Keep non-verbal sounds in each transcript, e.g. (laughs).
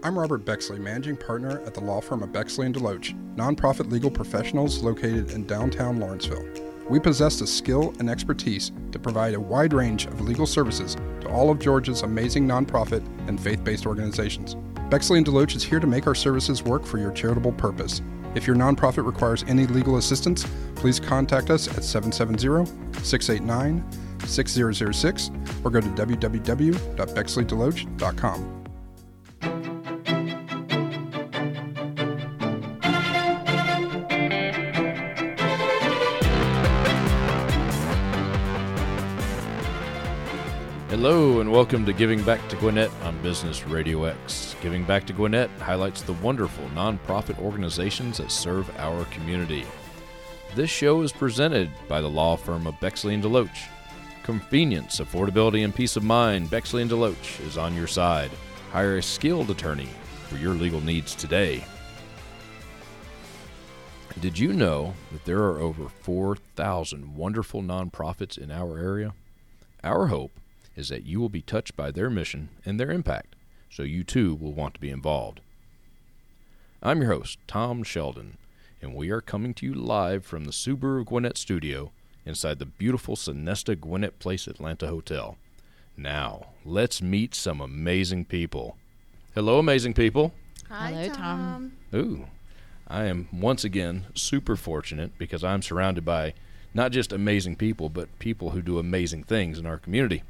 I'm Robert Bexley, managing partner at the law firm of Bexley and Deloach, nonprofit legal professionals located in downtown Lawrenceville. We possess the skill and expertise to provide a wide range of legal services to all of Georgia's amazing nonprofit and faith based organizations. Bexley and Deloach is here to make our services work for your charitable purpose. If your nonprofit requires any legal assistance, please contact us at 770 689 6006 or go to www.bexleydeloach.com. Hello and welcome to Giving Back to Gwinnett on Business Radio X. Giving Back to Gwinnett highlights the wonderful nonprofit organizations that serve our community. This show is presented by the law firm of Bexley and Deloach. Convenience, affordability, and peace of mind, Bexley and Deloach is on your side. Hire a skilled attorney for your legal needs today. Did you know that there are over 4,000 wonderful nonprofits in our area? Our hope is that you will be touched by their mission and their impact, so you too will want to be involved. I'm your host, Tom Sheldon, and we are coming to you live from the Subaru Gwinnett studio inside the beautiful Sonesta Gwinnett Place Atlanta Hotel. Now, let's meet some amazing people. Hello, amazing people. Hi, Hello, Tom. Tom. Ooh, I am once again super fortunate because I'm surrounded by not just amazing people, but people who do amazing things in our community.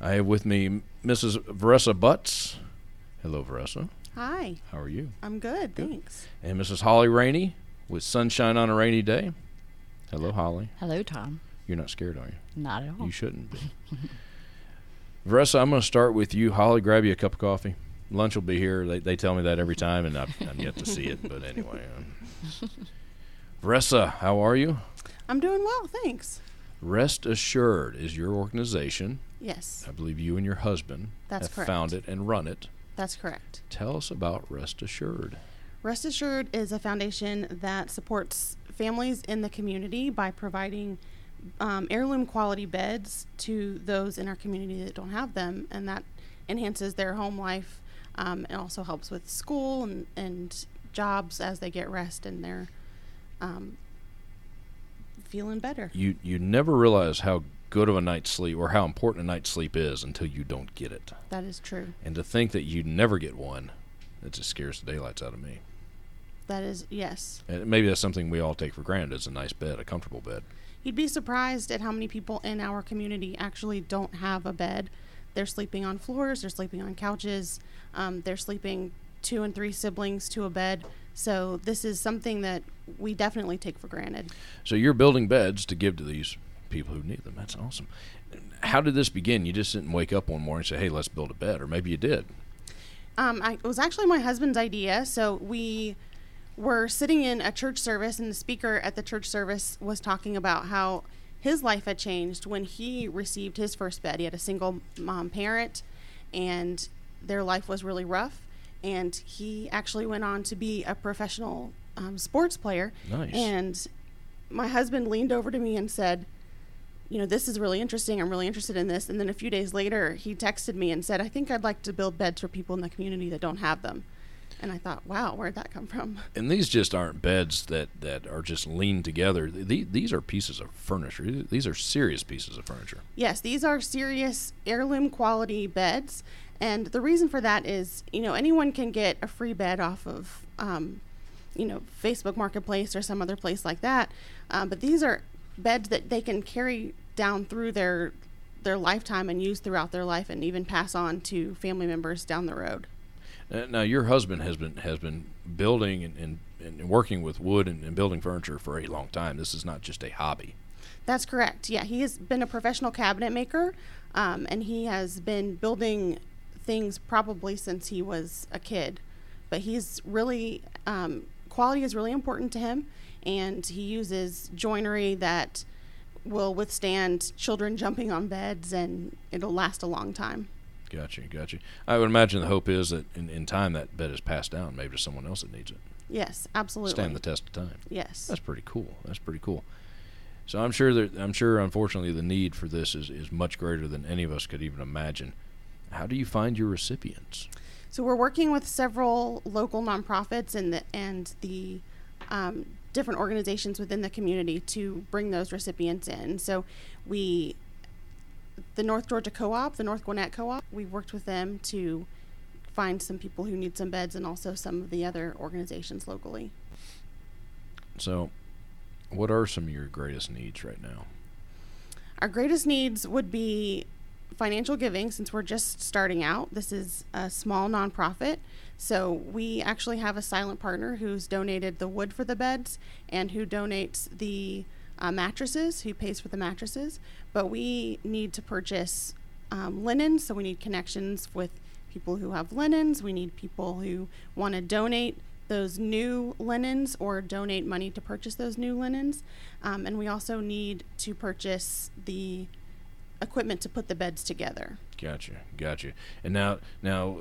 I have with me Mrs. Veressa Butts. Hello, Veressa. Hi. How are you? I'm good, thanks. And Mrs. Holly Ranney with Sunshine on a Ranney Day. Hello, Holly. Hello, Tom. You're not scared, are you? Not at all. You shouldn't be. (laughs) Veressa, I'm going to start with you. Holly, grab you a cup of coffee. Lunch will be here. They, they tell me that every time, and I've, I'm yet to see it. But anyway. (laughs) Um. Veressa, how are you? I'm doing well, thanks. Rest Assured is your organization. Yes, I believe you and your husband That's have correct. found it and run it. that's correct. Tell us about Rest Assured. Rest Assured is a foundation that supports families in the community by providing um, heirloom quality beds to those in our community that don't have them, and that enhances their home life. Um, it also helps with school and, and jobs as they get rest and they're um, feeling better. You you never realize how good of a night's sleep or how important a night's sleep is until you don't get it. That is true. And to think that you never get one, that just scares the daylights out of me. That is yes. And maybe that's something we all take for granted. It's a nice bed, a comfortable bed. You'd be surprised at how many people in our community actually don't have a bed. They're sleeping on floors, they're sleeping on couches, um, they're sleeping two and three siblings to a bed. So, this is something that we definitely take for granted. So you're building beds to give to these people who need them. That's awesome. How did this begin? You just didn't wake up one morning and say, "Hey, let's build a bed," or maybe you did. Um, I, it was actually my husband's idea. So, we were sitting in a church service, and the speaker at the church service was talking about how his life had changed when he received his first bed. He had a single mom parent, and their life was really rough. And he actually went on to be a professional um, sports player. Nice. And my husband leaned over to me and said, you know, this is really interesting. I'm really interested in this. And then a few days later, he texted me and said, I think I'd like to build beds for people in the community that don't have them. And I thought, wow, where'd that come from? (laughs) And these just aren't beds that, that are just leaned together. These, these are pieces of furniture. These are serious pieces of furniture. Yes, these are serious heirloom quality beds. And the reason for that is, you know, anyone can get a free bed off of, um, you know, Facebook Marketplace or some other place like that. Um, but these are beds that they can carry down through their their lifetime and use throughout their life, and even pass on to family members down the road. Uh, Now, your husband has been has been building and, and, and working with wood and, and building furniture for a long time. This is not just a hobby. That's correct. Yeah, he has been a professional cabinet maker, um, and he has been building things probably since he was a kid. But he's really um, quality is really important to him, and he uses joinery that will withstand children jumping on beds, and it'll last a long time. Gotcha, gotcha. I would imagine the hope is that in, in time that bed is passed down maybe to someone else that needs it. Yes, absolutely. Stand the test of time. yes. That's pretty cool. That's pretty cool. So I'm sure that I'm sure unfortunately the need for this is, is much greater than any of us could even imagine. How do you find your recipients? So we're working with several local nonprofits and the and the um, different organizations within the community to bring those recipients in. So we, the North Georgia Co-op, the North Gwinnett Co-op, we worked with them to find some people who need some beds and also some of the other organizations locally. So, what are some of your greatest needs right now? Our greatest needs would be financial giving since we're just starting out. This is a small nonprofit. So we actually have a silent partner who's donated the wood for the beds and who donates the uh, mattresses, who pays for the mattresses. But we need to purchase um, linen, so we need connections with people who have linens. We need people who want to donate those new linens or donate money to purchase those new linens. Um, and we also need to purchase the equipment to put the beds together. Gotcha, gotcha. And now, now,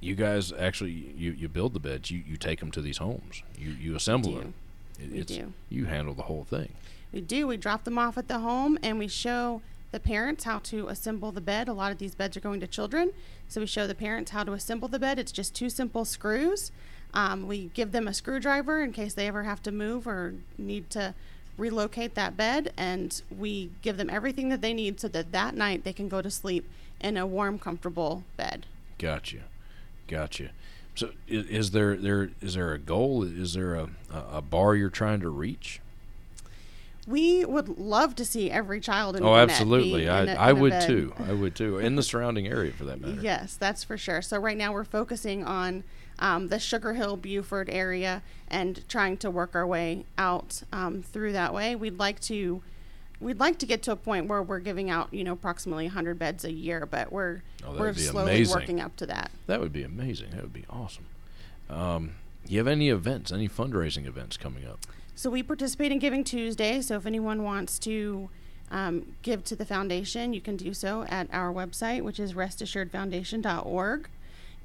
you guys actually you, you build the beds. You, you take them to these homes. You you assemble them. It- We it's, do. You handle the whole thing. We do. We drop them off at the home and we show the parents how to assemble the bed. A lot of these beds are going to children. So we show the parents how to assemble the bed. It's just two simple screws. Um, we give them a screwdriver in case they ever have to move or need to relocate that bed. And we give them everything that they need so that that night they can go to sleep in a warm, comfortable bed. Gotcha, gotcha. So is, is there there is there a goal? Is there a, a, bar you're trying to reach? We would love to see every child in Oh, Gwinnett absolutely. in I a- I would too. I would too. In the surrounding area, for that matter. Yes, that's for sure. So right now we're focusing on um, the Sugar Hill Buford area and trying to work our way out um, through that way. We'd like to we'd like to get to a point where we're giving out you know approximately 100 beds a year, but we're Oh, we're slowly amazing. working up to that. That would be amazing. That would be awesome. Um, you have any events, any fundraising events coming up? So we participate in Giving Tuesday. So if anyone wants to um, give to the foundation, you can do so at our website, which is restassuredfoundation.org.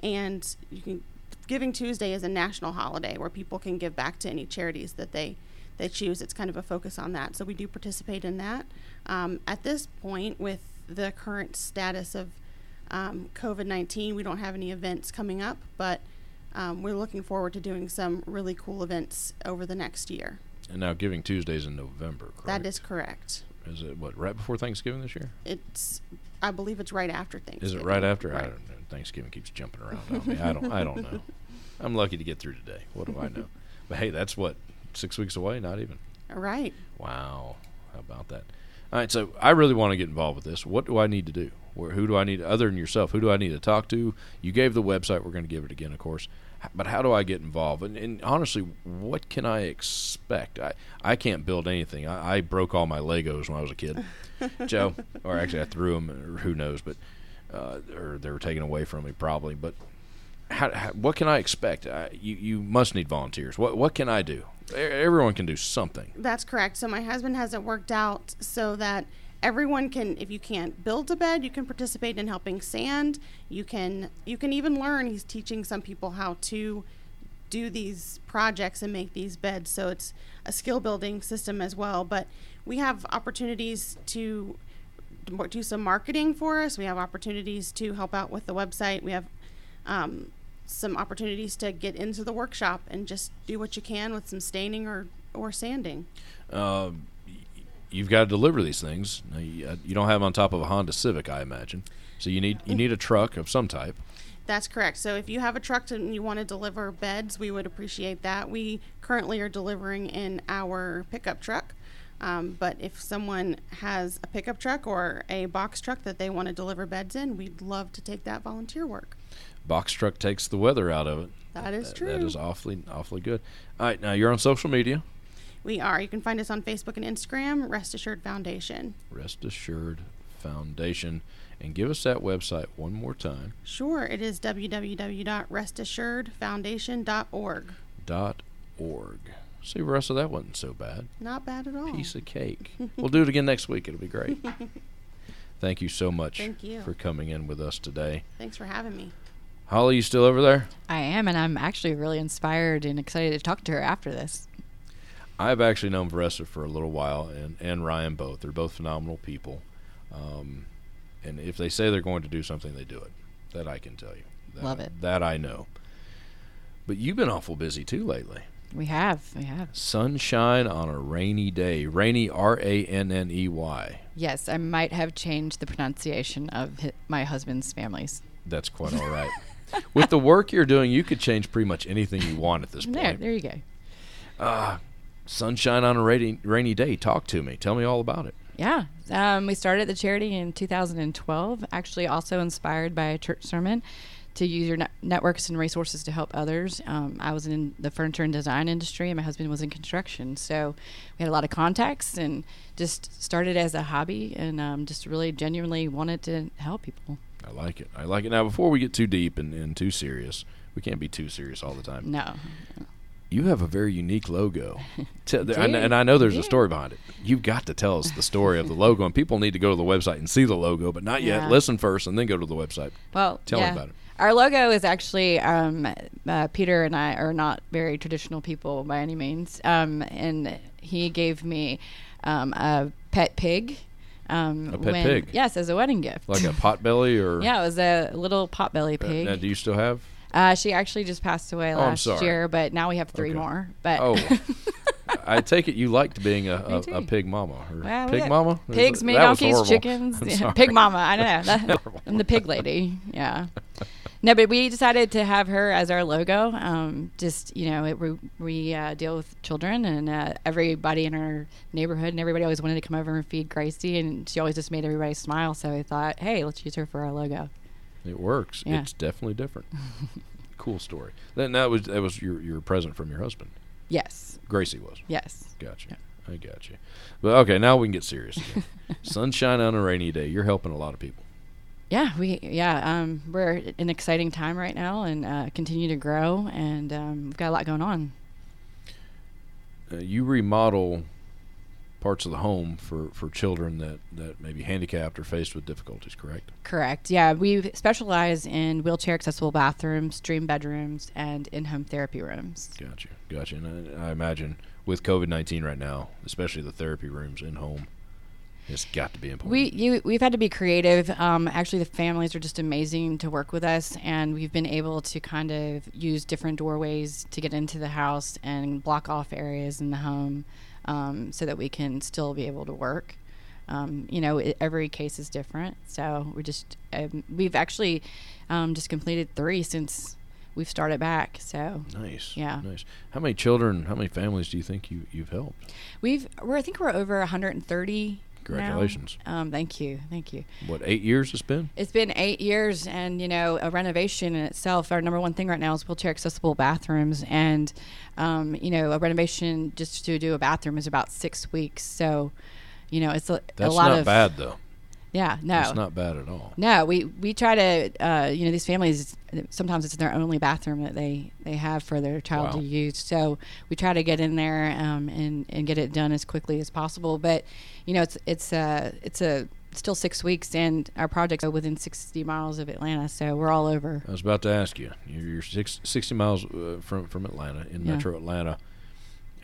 And you can Giving Tuesday is a national holiday where people can give back to any charities that they they choose. It's kind of a focus on that. So we do participate in that. Um, at this point, with the current status of um, COVID 19, we don't have any events coming up, but um, we're looking forward to doing some really cool events over the next year. And now Giving Tuesdays in November, correct? That is correct. Is it what right before Thanksgiving this year? It's, I believe it's right after Thanksgiving. Is it right after? I don't know. Thanksgiving keeps jumping around on me. I don't. I don't know. (laughs) I'm lucky to get through today. What do I know? But hey, that's what six weeks away. Not even. Right. Wow. How about that? All right. So I really want to get involved with this. What do I need to do? Where, who do I need other than yourself? Who do I need to talk to? You gave the website. We're going to give it again, of course. But how do I get involved? And, and honestly, what can I expect? I, I can't build anything. I, I broke all my Legos when I was a kid, (laughs) Joe. Or actually, I threw them, or who knows? But uh, or they were taken away from me probably. But how, how, what can I expect? I, you you must need volunteers. What what can I do? Everyone can do something. That's correct. So my husband has it worked out so that everyone can if you can't build a bed, you can participate in helping sand. You can you can even learn. He's teaching some people how to do these projects and make these beds. So it's a skill building system as well, but we have opportunities to do some marketing for us. We have opportunities to help out with the website. We have um, some opportunities to get into the workshop and just do what you can with some staining or, or sanding. Um, you've got to deliver these things. You, uh, don't have on top of a Honda Civic, I imagine. So you need you need a truck of some type. That's correct. So if you have a truck and you want to deliver beds, we would appreciate that. We currently are delivering in our pickup truck. Um, but if someone has a pickup truck or a box truck that they want to deliver beds in, we'd love to take that volunteer work. Box truck takes the weather out of it. That is That true. That is awfully awfully good. All right, now you're on social media. We are. You can find us on Facebook and Instagram, Rest Assured Foundation. Rest Assured Foundation, and give us that website one more time. Sure, it is www.restassuredfoundation.org. Dot org. See, the rest of that wasn't so bad. Not bad at all. Piece of cake. (laughs) we'll do it again next week. It'll be great. (laughs) Thank you so much Thank you. for coming in with us today. Thanks for having me. Holly, you still over there? I am, and I'm actually really inspired and excited to talk to her after this. I've actually known Vanessa for a little while, and, and Ryan both. They're both phenomenal people. Um, and if they say they're going to do something, they do it. That I can tell you. That, Love it. That I know. But you've been awful busy too lately. We have. We have. Sunshine on a Ranney day. Ranney, R A N N E Y. Yes, I might have changed the pronunciation of hi- my husband's families. That's quite (laughs) all right. With the work you're doing, you could change pretty much anything you want at this There, point. there you go. Sunshine on a Ranney, Ranney day. Talk to me. Tell me all about it. Yeah. Um, we started the charity in 2012, actually, also inspired by a church sermon to use your net- networks and resources to help others. Um, I was in the furniture and design industry, and my husband was in construction. So we had a lot of contacts and just started as a hobby and um, just really genuinely wanted to help people. I like it. I like it. Now, before we get too deep and, and too serious, we can't be too serious all the time. No. You have a very unique logo. (laughs) And, and I know there's Yeah. a story behind it. You've got to tell us the story of the logo, and people need to go to the website and see the logo, but not yet. Yeah. Listen first and then go to the website. Well, Tell me about it. Our logo is actually um, uh, Peter and I are not very traditional people by any means, um, and he gave me um, a pet pig. Um, A pet when- pig? Yes, as a wedding gift. Like a potbelly or. (laughs) yeah, it was a little potbelly Uh, pig. now, do you still have? Uh, she actually just passed away Oh, last year, but now we have three Okay. more. But Oh. (laughs) I take it you liked being a, (laughs) a, a pig mama. Or Well, pig mama? Pigs, it- me donkeys, chickens, (laughs) yeah, pig mama. I don't know that. I'm the pig lady. Yeah. No, but we decided to have her as our logo. Um, just you know, it, we, we uh, deal with children and uh, everybody in our neighborhood, and everybody always wanted to come over and feed Gracie, and she always just made everybody smile. So we thought, hey, let's use her for our logo. It works. Yeah. It's definitely different. (laughs) cool story. Then that was that was your your present from your husband. Yes, Gracie was. yes. Gotcha. I got you. But okay, now we can get serious. Again. (laughs) Sunshine on a Ranney day. You're helping a lot of people. Yeah, we yeah um, we're in an exciting time right now, and uh, continue to grow, and um, we've got a lot going on. Uh, you remodel parts of the home for, for children that, that may be handicapped or faced with difficulties, correct? Correct. Yeah, we specialize in wheelchair accessible bathrooms, dream bedrooms, and in-home therapy rooms. Gotcha. Gotcha. And I, I imagine with COVID 19 right now, especially the therapy rooms in home, it's got to be important. We you, we've had to be creative. Um, actually, the families are just amazing to work with us, and we've been able to kind of use different doorways to get into the house and block off areas in the home, um, so that we can still be able to work. Um, you know, it, every case is different, so we just um, we've actually um, just completed three since we've started back. So Nice. Yeah. Nice. How many children, how many families do you think you, you've helped? we've we're I think we're over 130. Congratulations. Um, thank you, thank you. What, eight years it's been? It's been eight years, and you know, a renovation in itself. Our number one thing right now is wheelchair accessible bathrooms, and um, you know, a renovation just to do a bathroom is about six weeks. So, you know, it's a, a That's lot not of bad, though. Yeah, no, it's not bad at all. no. We we try to, uh, you know, these families sometimes it's their only bathroom that they they have for their child Wow. to use. So we try to get in there um, and and get it done as quickly as possible. But you know, it's it's a it's a still six weeks, and our projects are within 60 miles of Atlanta, so we're all over. I was about to ask you. You're, you're six, 60 miles uh, from from Atlanta in Yeah. Metro Atlanta.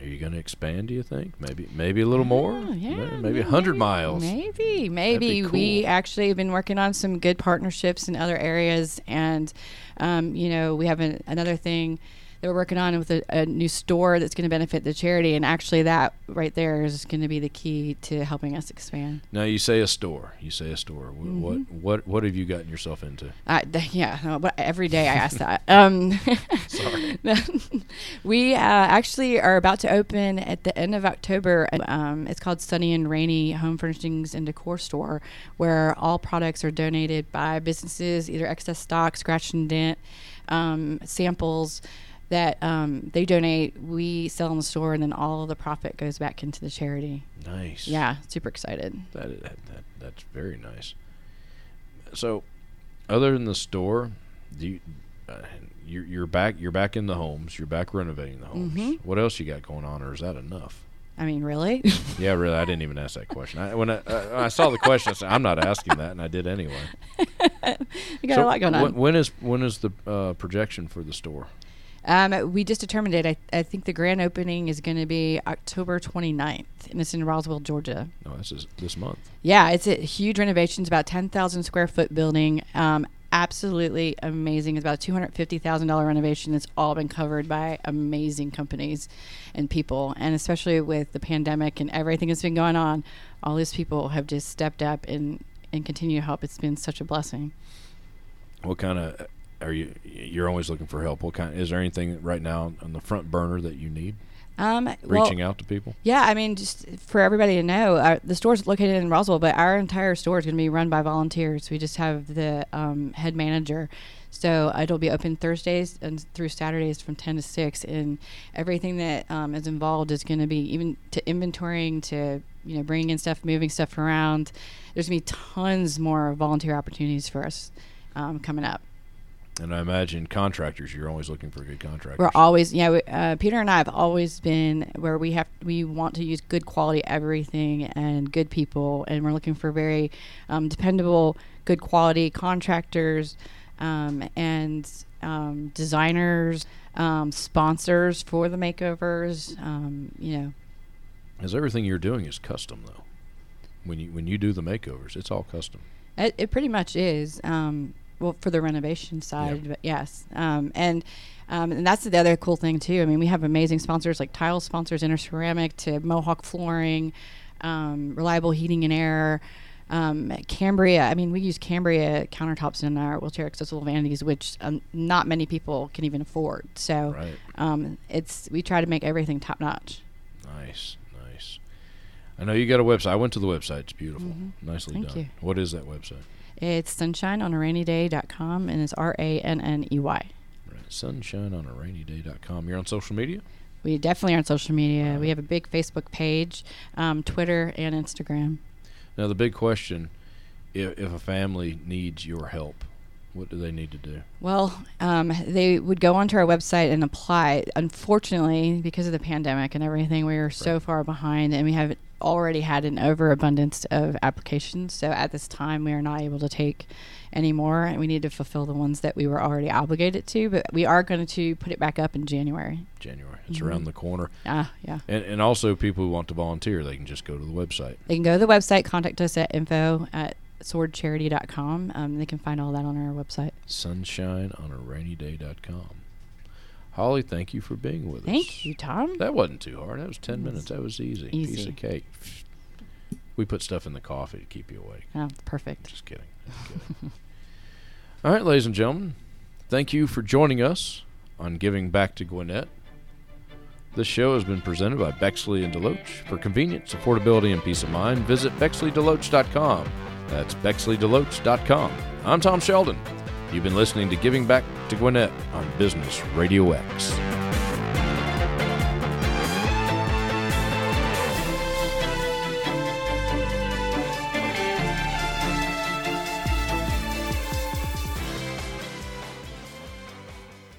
Are you going to expand? Do you think maybe maybe a little more? Oh, yeah, May- maybe a hundred miles. Maybe, maybe cool. we actually have been working on some good partnerships in other areas, and um, you know we have an, another thing that we're working on with a, a new store that's going to benefit the charity, and actually that right there is going to be the key to helping us expand. Now you say a store. You say a store. Mm-hmm. What what what have you gotten yourself into? Uh, (laughs) th- yeah, no, but every day I ask that. Um, (laughs) Sorry. (laughs) we uh, actually are about to open at the end of October. Um, it's called Sunny and Ranney Home Furnishings and Decor Store, where all products are donated by businesses, either excess stock, scratch and dent, um, samples that um, they donate. We sell in the store, and then all of the profit goes back into the charity. Nice. Yeah, super excited. That, that, that that's very nice. So, other than the store, do you, uh, you're you're back you're back in the homes. You're back renovating the homes. Mhm. What else you got going on, or is that enough? I mean, really? (laughs) Yeah, really. I didn't even ask that question. I, when I, uh, I saw the question, I said, "I'm not asking that," and I did anyway. (laughs) you got So a lot going when- on. when is when is the uh, projection for the store? Um, we just determined it. I, I think the grand opening is going to be October 29th, and it's in Roswell, Georgia. No, this is this month. Yeah, it's a huge renovation. It's about 10,000 square foot building. Um, absolutely amazing. It's about two hundred fifty thousand dollar renovation. It's all been covered by amazing companies and people, and especially with the pandemic and everything that's been going on, all these people have just stepped up and and continue to help. It's been such a blessing. What kind of are you? You're always looking for help. What kind? Is there anything right now on the front burner that you need? Um, Reaching well, out to people. Yeah, I mean, just for everybody to know, our, the store's located in Roswell, but our entire store is going to be run by volunteers. We just have the um, head manager. So it'll be open Thursdays and through Saturdays from 10 to 6. And everything that um, is involved is going to be even to inventorying, to you know, bringing in stuff, moving stuff around. There's going to be tons more volunteer opportunities for us um, coming up. And I imagine contractors, you're always looking for good contractors. We're always, yeah. We, uh, Peter and I have always been where we have we want to use good quality everything and good people, and we're looking for very um, dependable, good quality contractors um, and um, designers, um, sponsors for the makeovers. Um, you know, Because everything you're doing is custom, though. When you when you do the makeovers, it's all custom. It, it pretty much is. Um, well, for the renovation side, Yep. but yes, um, and um, and that's the other cool thing too. I mean, we have amazing sponsors like tile sponsors, Interceramic, to Mohawk Flooring, um, Reliable Heating and Air. Um, Cambria. I mean, we use Cambria countertops in our wheelchair accessible vanities, which um, not many people can even afford. So, Right. um, it's we try to make everything top notch. Nice, nice. I know you got a website. I went to the website. It's beautiful. Mhm. Nicely Thank done. you. What is that website? It's sunshineonaranneyday.com and it's R A N N E Y. Right. Sunshineonaranneyday.com. You're on social media? We definitely are on social media. Alright. We have a big Facebook page, um, Twitter, and Instagram. Now, the big question if, if a family needs your help, what do they need to do? Well, um, they would go onto our website and apply. Unfortunately, because of the pandemic and everything, we are so far behind, and we have already had an overabundance of applications. So at this time, we are not able to take any more, and we need to fulfill the ones that we were already obligated to. But we are going to put it back up in January. January. It's Mhm. around the corner. Ah, yeah. And, and also, people who want to volunteer, they can just go to the website. They can go to the website, contact us at info at soardcharity.com. Um, they can find all that on our website. Sunshineonaranneyday.com. Holly, thank you for being with us. Thank you, Tom. That wasn't too hard. That was 10 Yes. minutes. That was easy. easy. Piece of cake. We put stuff in the coffee to keep you awake. Oh, perfect. Just kidding. Just kidding. (laughs) All right, ladies and gentlemen, thank you for joining us on Giving Back to Gwinnett. This show has been presented by Bexley and Deloach. For convenience, affordability, and peace of mind, visit BexleyDeloach.com. That's BexleyDeloach.com. I'm Tom Sheldon. You've been listening to Giving Back to Gwinnett on Business Radio X.